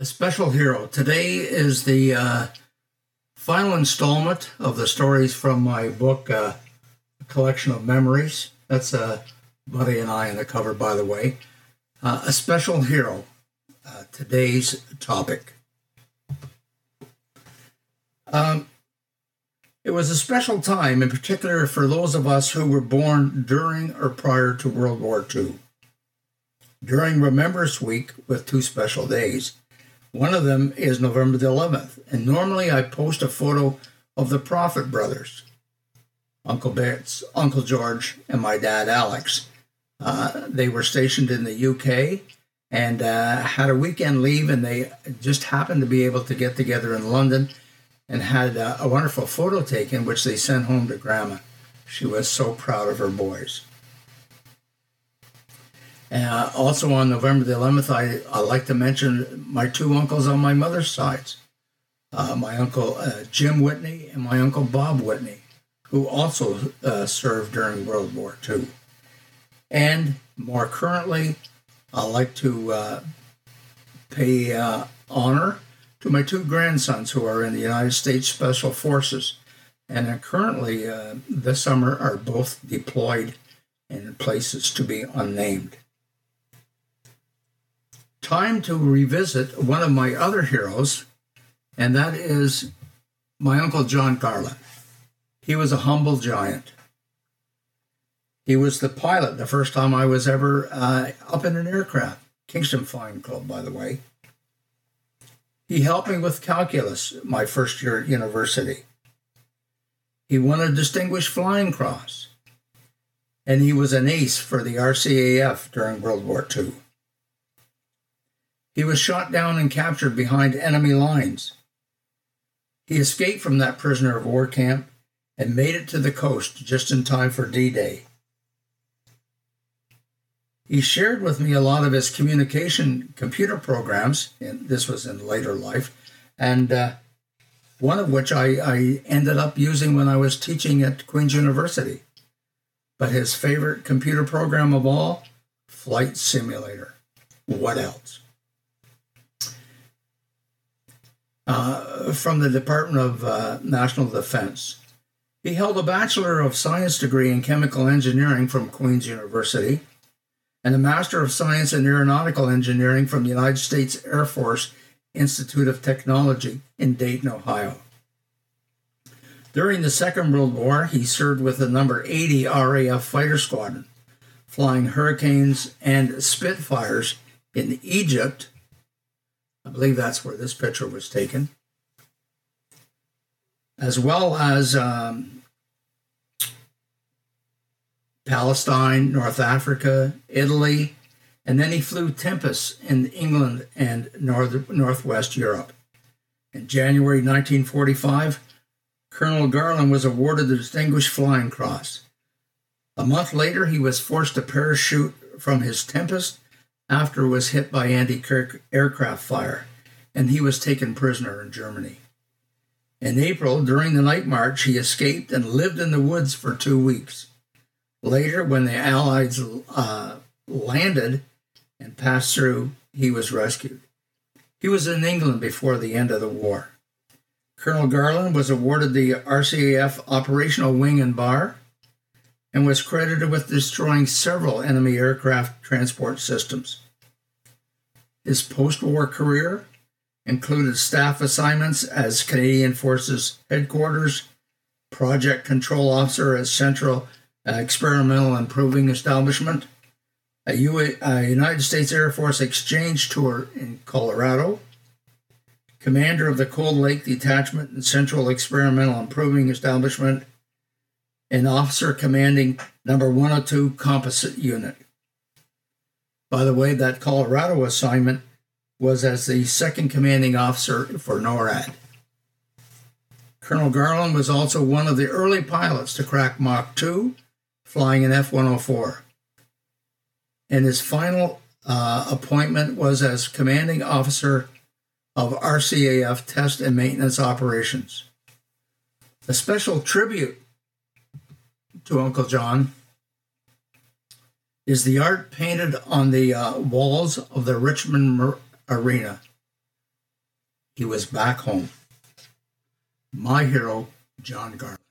a special hero. Today is the uh, final installment of the stories from my book, uh, A Collection of Memories. That's uh, Buddy and I on the cover, by the way. Uh, a special hero, uh, today's topic. Um, it was a special time, in particular for those of us who were born during or prior to World War II. During Remembrance Week, with two special days, one of them is November the 11th. And normally I post a photo of the Prophet brothers, Uncle Betts, Uncle George, and my dad Alex. Uh, they were stationed in the UK and uh, had a weekend leave, and they just happened to be able to get together in London and had uh, a wonderful photo taken, which they sent home to Grandma. She was so proud of her boys. Uh, also on November the 11th, I, I like to mention my two uncles on my mother's sides uh, my uncle uh, Jim Whitney and my uncle Bob Whitney, who also uh, served during World War II. And more currently, I like to uh, pay uh, honor to my two grandsons who are in the United States Special Forces. And currently this summer are both deployed in places to be unnamed time to revisit one of my other heroes, and that is my Uncle John Garland. He was a humble giant. He was the pilot the first time I was ever uh, up in an aircraft, Kingston Flying Club, by the way. He helped me with calculus my first year at university. He won a Distinguished Flying Cross, and he was an ace for the RCAF during World War II. He was shot down and captured behind enemy lines. He escaped from that prisoner of war camp and made it to the coast just in time for D Day. He shared with me a lot of his communication computer programs, and this was in later life, and uh, one of which I, I ended up using when I was teaching at Queen's University. But his favorite computer program of all, Flight Simulator. What else? Uh, from the Department of uh, National Defense. He held a Bachelor of Science degree in Chemical Engineering from Queen's University and a Master of Science in Aeronautical Engineering from the United States Air Force Institute of Technology in Dayton, Ohio. During the Second World War, he served with the number 80 RAF Fighter Squadron, flying Hurricanes and Spitfires in Egypt I believe that's where this picture was taken. As well as um, Palestine, North Africa, Italy, and then he flew Tempest in England and North, Northwest Europe. In January 1945, Colonel Garland was awarded the Distinguished Flying Cross. A month later, he was forced to parachute from his Tempest after was hit by anti-aircraft fire, and he was taken prisoner in Germany. In April, during the night march, he escaped and lived in the woods for two weeks. Later, when the Allies uh, landed and passed through, he was rescued. He was in England before the end of the war. Colonel Garland was awarded the RCAF Operational Wing and Bar and was credited with destroying several enemy aircraft transport systems. His post war career included staff assignments as Canadian Forces Headquarters, Project Control Officer at Central uh, Experimental and Proving Establishment, a, United States Air Force exchange tour in Colorado, commander of the Cold Lake Detachment and Central Experimental and Proving Establishment, an officer commanding number 102 composite unit. By the way, that Colorado assignment was as the second commanding officer for NORAD. Colonel Garland was also one of the early pilots to crack Mach 2, flying an F 104. And his final uh, appointment was as commanding officer of RCAF test and maintenance operations. A special tribute to Uncle John is the art painted on the uh, walls of the Richmond Arena. he was back home. My hero, John Garland.